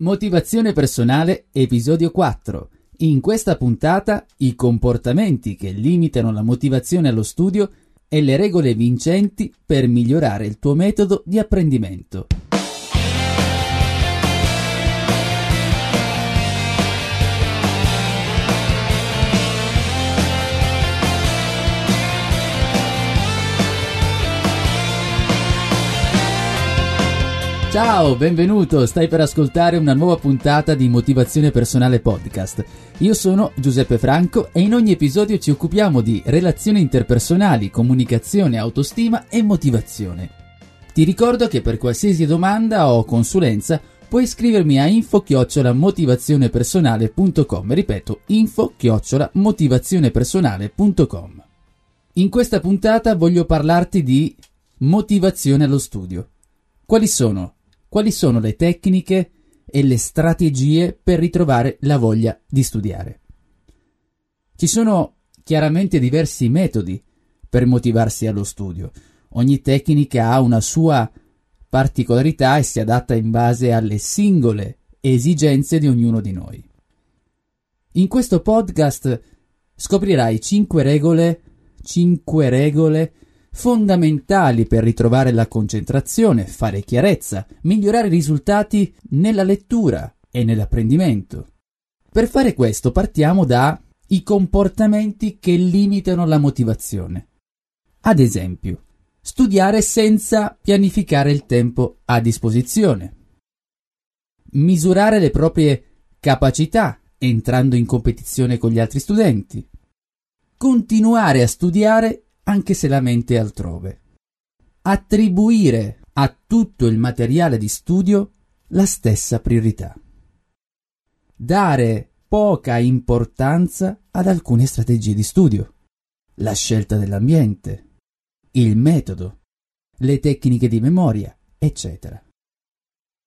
Motivazione personale, episodio 4. In questa puntata i comportamenti che limitano la motivazione allo studio e le regole vincenti per migliorare il tuo metodo di apprendimento. Ciao, benvenuto, stai per ascoltare una nuova puntata di Motivazione Personale Podcast. Io sono Giuseppe Franco e in ogni episodio ci occupiamo di relazioni interpersonali, comunicazione, autostima e motivazione. Ti ricordo che per qualsiasi domanda o consulenza puoi scrivermi a info-motivazionepersonale.com ripeto info-motivazionepersonale.com In questa puntata voglio parlarti di motivazione allo studio. Quali sono quali sono le tecniche e le strategie per ritrovare la voglia di studiare. Ci sono chiaramente diversi metodi per motivarsi allo studio. Ogni tecnica ha una sua particolarità e si adatta in base alle singole esigenze di ognuno di noi. In questo podcast scoprirai 5 regole, 5 regole fondamentali per ritrovare la concentrazione, fare chiarezza, migliorare i risultati nella lettura e nell'apprendimento. Per fare questo partiamo da i comportamenti che limitano la motivazione. Ad esempio, studiare senza pianificare il tempo a disposizione. Misurare le proprie capacità entrando in competizione con gli altri studenti. Continuare a studiare anche se la mente è altrove. Attribuire a tutto il materiale di studio la stessa priorità. Dare poca importanza ad alcune strategie di studio. La scelta dell'ambiente, il metodo, le tecniche di memoria, eccetera.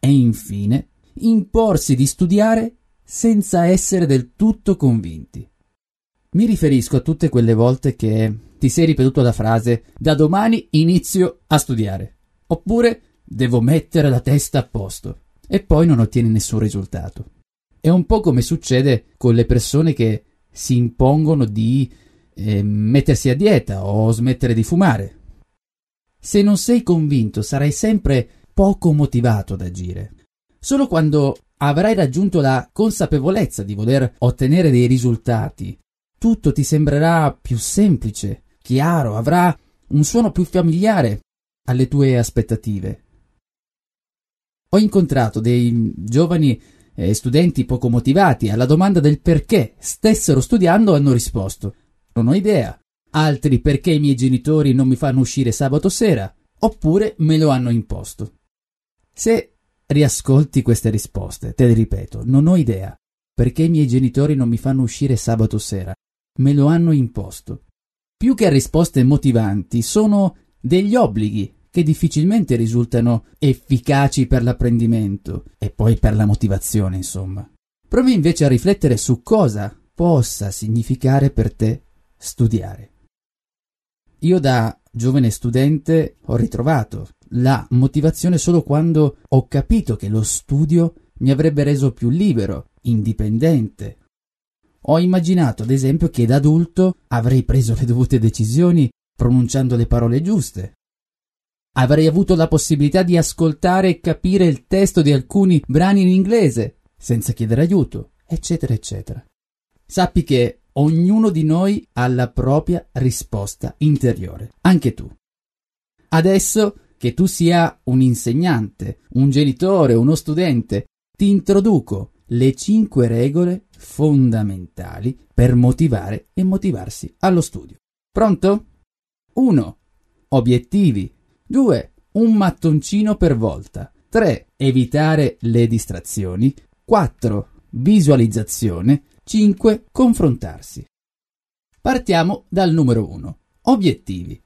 E infine, imporsi di studiare senza essere del tutto convinti. Mi riferisco a tutte quelle volte che ti sei ripetuto la frase da domani inizio a studiare. Oppure devo mettere la testa a posto e poi non ottieni nessun risultato. È un po' come succede con le persone che si impongono di eh, mettersi a dieta o smettere di fumare. Se non sei convinto sarai sempre poco motivato ad agire. Solo quando avrai raggiunto la consapevolezza di voler ottenere dei risultati, tutto ti sembrerà più semplice chiaro, avrà un suono più familiare alle tue aspettative. Ho incontrato dei giovani eh, studenti poco motivati alla domanda del perché stessero studiando hanno risposto non ho idea. Altri perché i miei genitori non mi fanno uscire sabato sera, oppure me lo hanno imposto. Se riascolti queste risposte, te le ripeto, non ho idea perché i miei genitori non mi fanno uscire sabato sera, me lo hanno imposto più che risposte motivanti, sono degli obblighi che difficilmente risultano efficaci per l'apprendimento e poi per la motivazione, insomma. Provi invece a riflettere su cosa possa significare per te studiare. Io da giovane studente ho ritrovato la motivazione solo quando ho capito che lo studio mi avrebbe reso più libero, indipendente, ho immaginato, ad esempio, che da adulto avrei preso le dovute decisioni pronunciando le parole giuste. Avrei avuto la possibilità di ascoltare e capire il testo di alcuni brani in inglese senza chiedere aiuto, eccetera, eccetera. Sappi che ognuno di noi ha la propria risposta interiore, anche tu. Adesso che tu sia un insegnante, un genitore, uno studente, ti introduco le cinque regole fondamentali per motivare e motivarsi allo studio. Pronto? 1. Obiettivi. 2. Un mattoncino per volta. 3. Evitare le distrazioni. 4. Visualizzazione. 5. Confrontarsi. Partiamo dal numero 1. Obiettivi.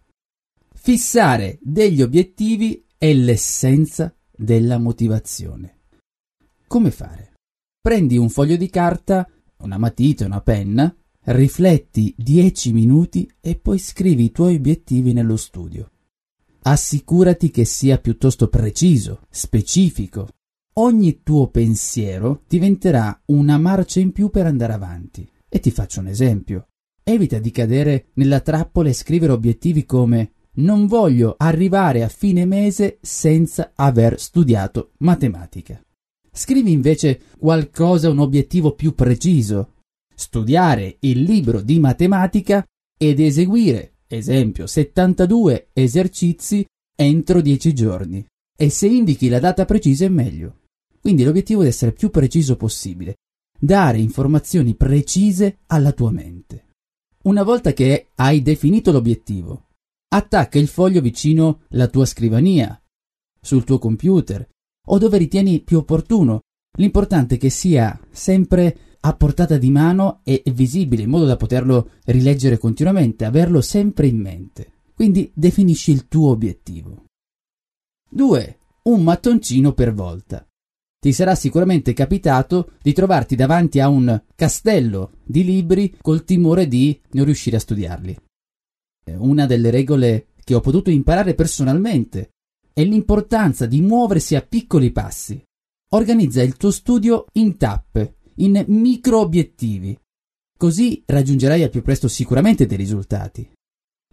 Fissare degli obiettivi è l'essenza della motivazione. Come fare? Prendi un foglio di carta, una matita una penna, rifletti 10 minuti e poi scrivi i tuoi obiettivi nello studio. Assicurati che sia piuttosto preciso, specifico. Ogni tuo pensiero diventerà una marcia in più per andare avanti. E ti faccio un esempio. Evita di cadere nella trappola e scrivere obiettivi come non voglio arrivare a fine mese senza aver studiato matematica. Scrivi invece qualcosa, un obiettivo più preciso. Studiare il libro di matematica ed eseguire esempio 72 esercizi entro 10 giorni e se indichi la data precisa è meglio. Quindi l'obiettivo deve essere più preciso possibile, dare informazioni precise alla tua mente. Una volta che hai definito l'obiettivo, attacca il foglio vicino alla tua scrivania, sul tuo computer o dove ritieni più opportuno. L'importante è che sia sempre a portata di mano e visibile in modo da poterlo rileggere continuamente, averlo sempre in mente. Quindi definisci il tuo obiettivo. 2. Un mattoncino per volta. Ti sarà sicuramente capitato di trovarti davanti a un castello di libri col timore di non riuscire a studiarli. Una delle regole che ho potuto imparare personalmente è l'importanza di muoversi a piccoli passi. Organizza il tuo studio in tappe, in micro obiettivi. Così raggiungerai al più presto sicuramente dei risultati.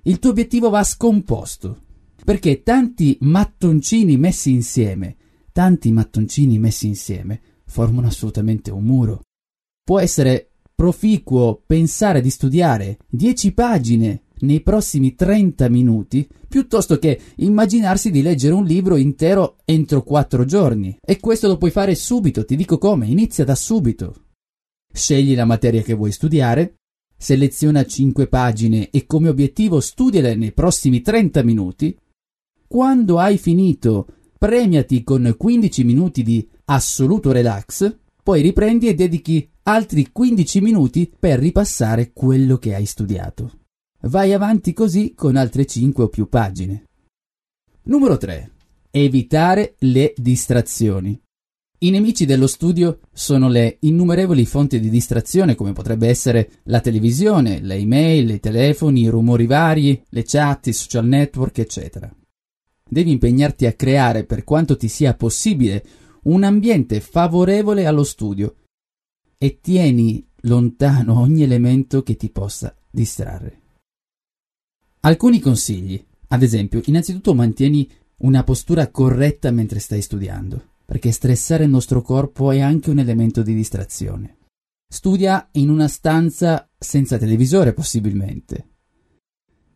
Il tuo obiettivo va scomposto, perché tanti mattoncini messi insieme, tanti mattoncini messi insieme, formano assolutamente un muro. Può essere proficuo pensare di studiare 10 pagine nei prossimi 30 minuti piuttosto che immaginarsi di leggere un libro intero entro 4 giorni. E questo lo puoi fare subito, ti dico come, inizia da subito. Scegli la materia che vuoi studiare, seleziona 5 pagine e come obiettivo studiale nei prossimi 30 minuti. Quando hai finito, premiati con 15 minuti di assoluto relax, poi riprendi e dedichi altri 15 minuti per ripassare quello che hai studiato. Vai avanti così con altre 5 o più pagine. Numero 3. Evitare le distrazioni. I nemici dello studio sono le innumerevoli fonti di distrazione come potrebbe essere la televisione, le email, i telefoni, i rumori vari, le chat, i social network, eccetera. Devi impegnarti a creare, per quanto ti sia possibile, un ambiente favorevole allo studio e tieni lontano ogni elemento che ti possa distrarre. Alcuni consigli. Ad esempio, innanzitutto mantieni una postura corretta mentre stai studiando, perché stressare il nostro corpo è anche un elemento di distrazione. Studia in una stanza senza televisore, possibilmente.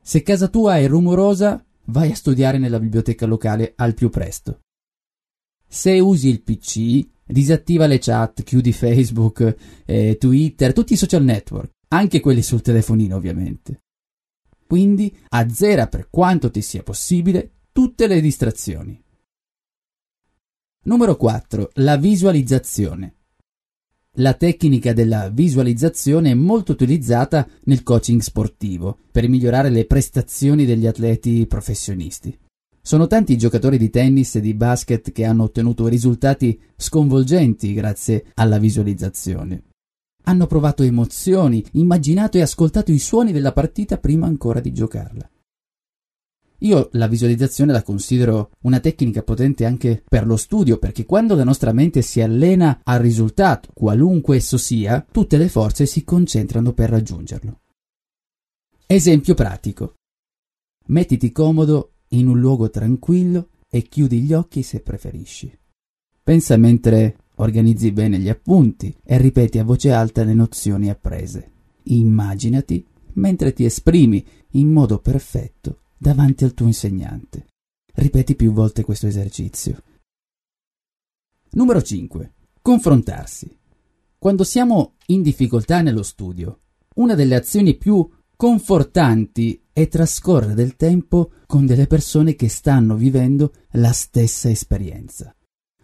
Se casa tua è rumorosa, vai a studiare nella biblioteca locale al più presto. Se usi il PC, disattiva le chat, chiudi Facebook, eh, Twitter, tutti i social network, anche quelli sul telefonino ovviamente. Quindi azzera per quanto ti sia possibile tutte le distrazioni. Numero 4. La visualizzazione. La tecnica della visualizzazione è molto utilizzata nel coaching sportivo per migliorare le prestazioni degli atleti professionisti. Sono tanti i giocatori di tennis e di basket che hanno ottenuto risultati sconvolgenti grazie alla visualizzazione. Hanno provato emozioni, immaginato e ascoltato i suoni della partita prima ancora di giocarla. Io la visualizzazione la considero una tecnica potente anche per lo studio, perché quando la nostra mente si allena al risultato, qualunque esso sia, tutte le forze si concentrano per raggiungerlo. Esempio pratico. Mettiti comodo in un luogo tranquillo e chiudi gli occhi se preferisci. Pensa mentre Organizzi bene gli appunti e ripeti a voce alta le nozioni apprese. Immaginati mentre ti esprimi in modo perfetto davanti al tuo insegnante. Ripeti più volte questo esercizio. Numero 5. Confrontarsi. Quando siamo in difficoltà nello studio, una delle azioni più confortanti è trascorrere del tempo con delle persone che stanno vivendo la stessa esperienza.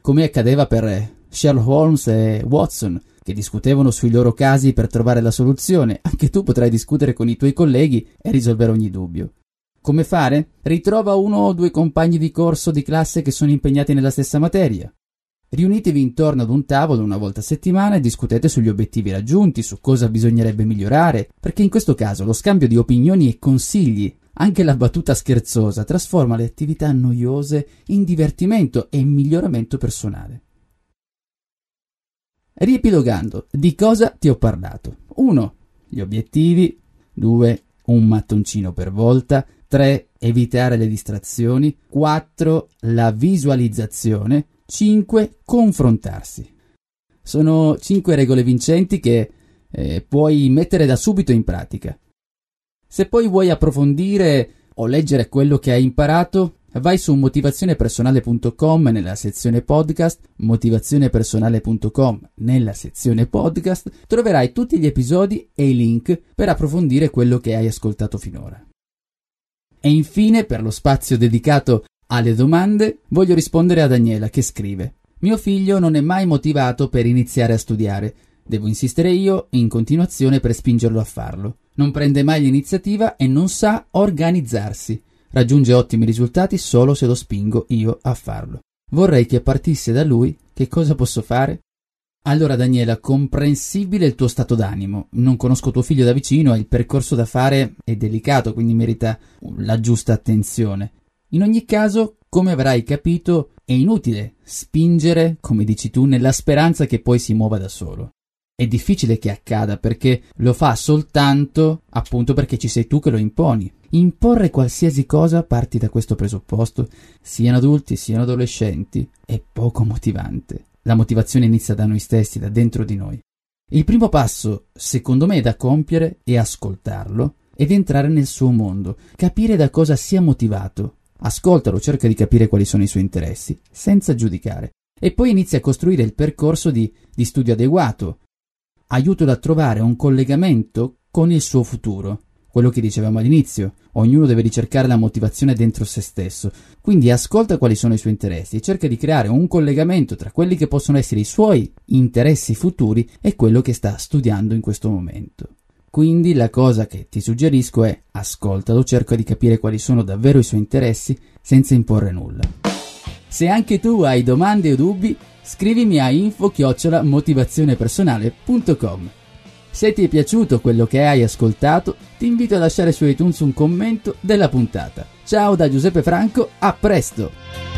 come accadeva per Sherlock Holmes e Watson, che discutevano sui loro casi per trovare la soluzione, anche tu potrai discutere con i tuoi colleghi e risolvere ogni dubbio. Come fare? Ritrova uno o due compagni di corso di classe che sono impegnati nella stessa materia. Riunitevi intorno ad un tavolo una volta a settimana e discutete sugli obiettivi raggiunti, su cosa bisognerebbe migliorare, perché in questo caso lo scambio di opinioni e consigli, anche la battuta scherzosa, trasforma le attività noiose in divertimento e in miglioramento personale. Riepilogando, di cosa ti ho parlato? 1. Gli obiettivi. 2. Un mattoncino per volta. 3. Evitare le distrazioni. 4. La visualizzazione. 5. Confrontarsi. Sono 5 regole vincenti che eh, puoi mettere da subito in pratica. Se poi vuoi approfondire o leggere quello che hai imparato, vai su motivazionepersonale.com nella sezione podcast, motivazionepersonale.com nella sezione podcast, troverai tutti gli episodi e i link per approfondire quello che hai ascoltato finora. E infine, per lo spazio dedicato alle domande voglio rispondere a Daniela che scrive Mio figlio non è mai motivato per iniziare a studiare. Devo insistere io in continuazione per spingerlo a farlo. Non prende mai l'iniziativa e non sa organizzarsi. Raggiunge ottimi risultati solo se lo spingo io a farlo. Vorrei che partisse da lui. Che cosa posso fare? Allora Daniela, comprensibile il tuo stato d'animo. Non conosco tuo figlio da vicino e il percorso da fare è delicato, quindi merita la giusta attenzione. In ogni caso, come avrai capito, è inutile spingere, come dici tu, nella speranza che poi si muova da solo. È difficile che accada perché lo fa soltanto appunto perché ci sei tu che lo imponi. Imporre qualsiasi cosa parti da questo presupposto, siano adulti, siano adolescenti, è poco motivante. La motivazione inizia da noi stessi, da dentro di noi. Il primo passo, secondo me, da compiere è ascoltarlo ed entrare nel suo mondo, capire da cosa sia motivato Ascoltalo, cerca di capire quali sono i suoi interessi, senza giudicare, e poi inizia a costruire il percorso di, di studio adeguato. Aiutalo a trovare un collegamento con il suo futuro. Quello che dicevamo all'inizio, ognuno deve ricercare la motivazione dentro se stesso, quindi ascolta quali sono i suoi interessi e cerca di creare un collegamento tra quelli che possono essere i suoi interessi futuri e quello che sta studiando in questo momento. Quindi la cosa che ti suggerisco è ascoltalo, cerca di capire quali sono davvero i suoi interessi senza imporre nulla. Se anche tu hai domande o dubbi, scrivimi a info-motivazionepersonale.com. Se ti è piaciuto quello che hai ascoltato, ti invito a lasciare su iTunes un commento della puntata. Ciao da Giuseppe Franco, a presto!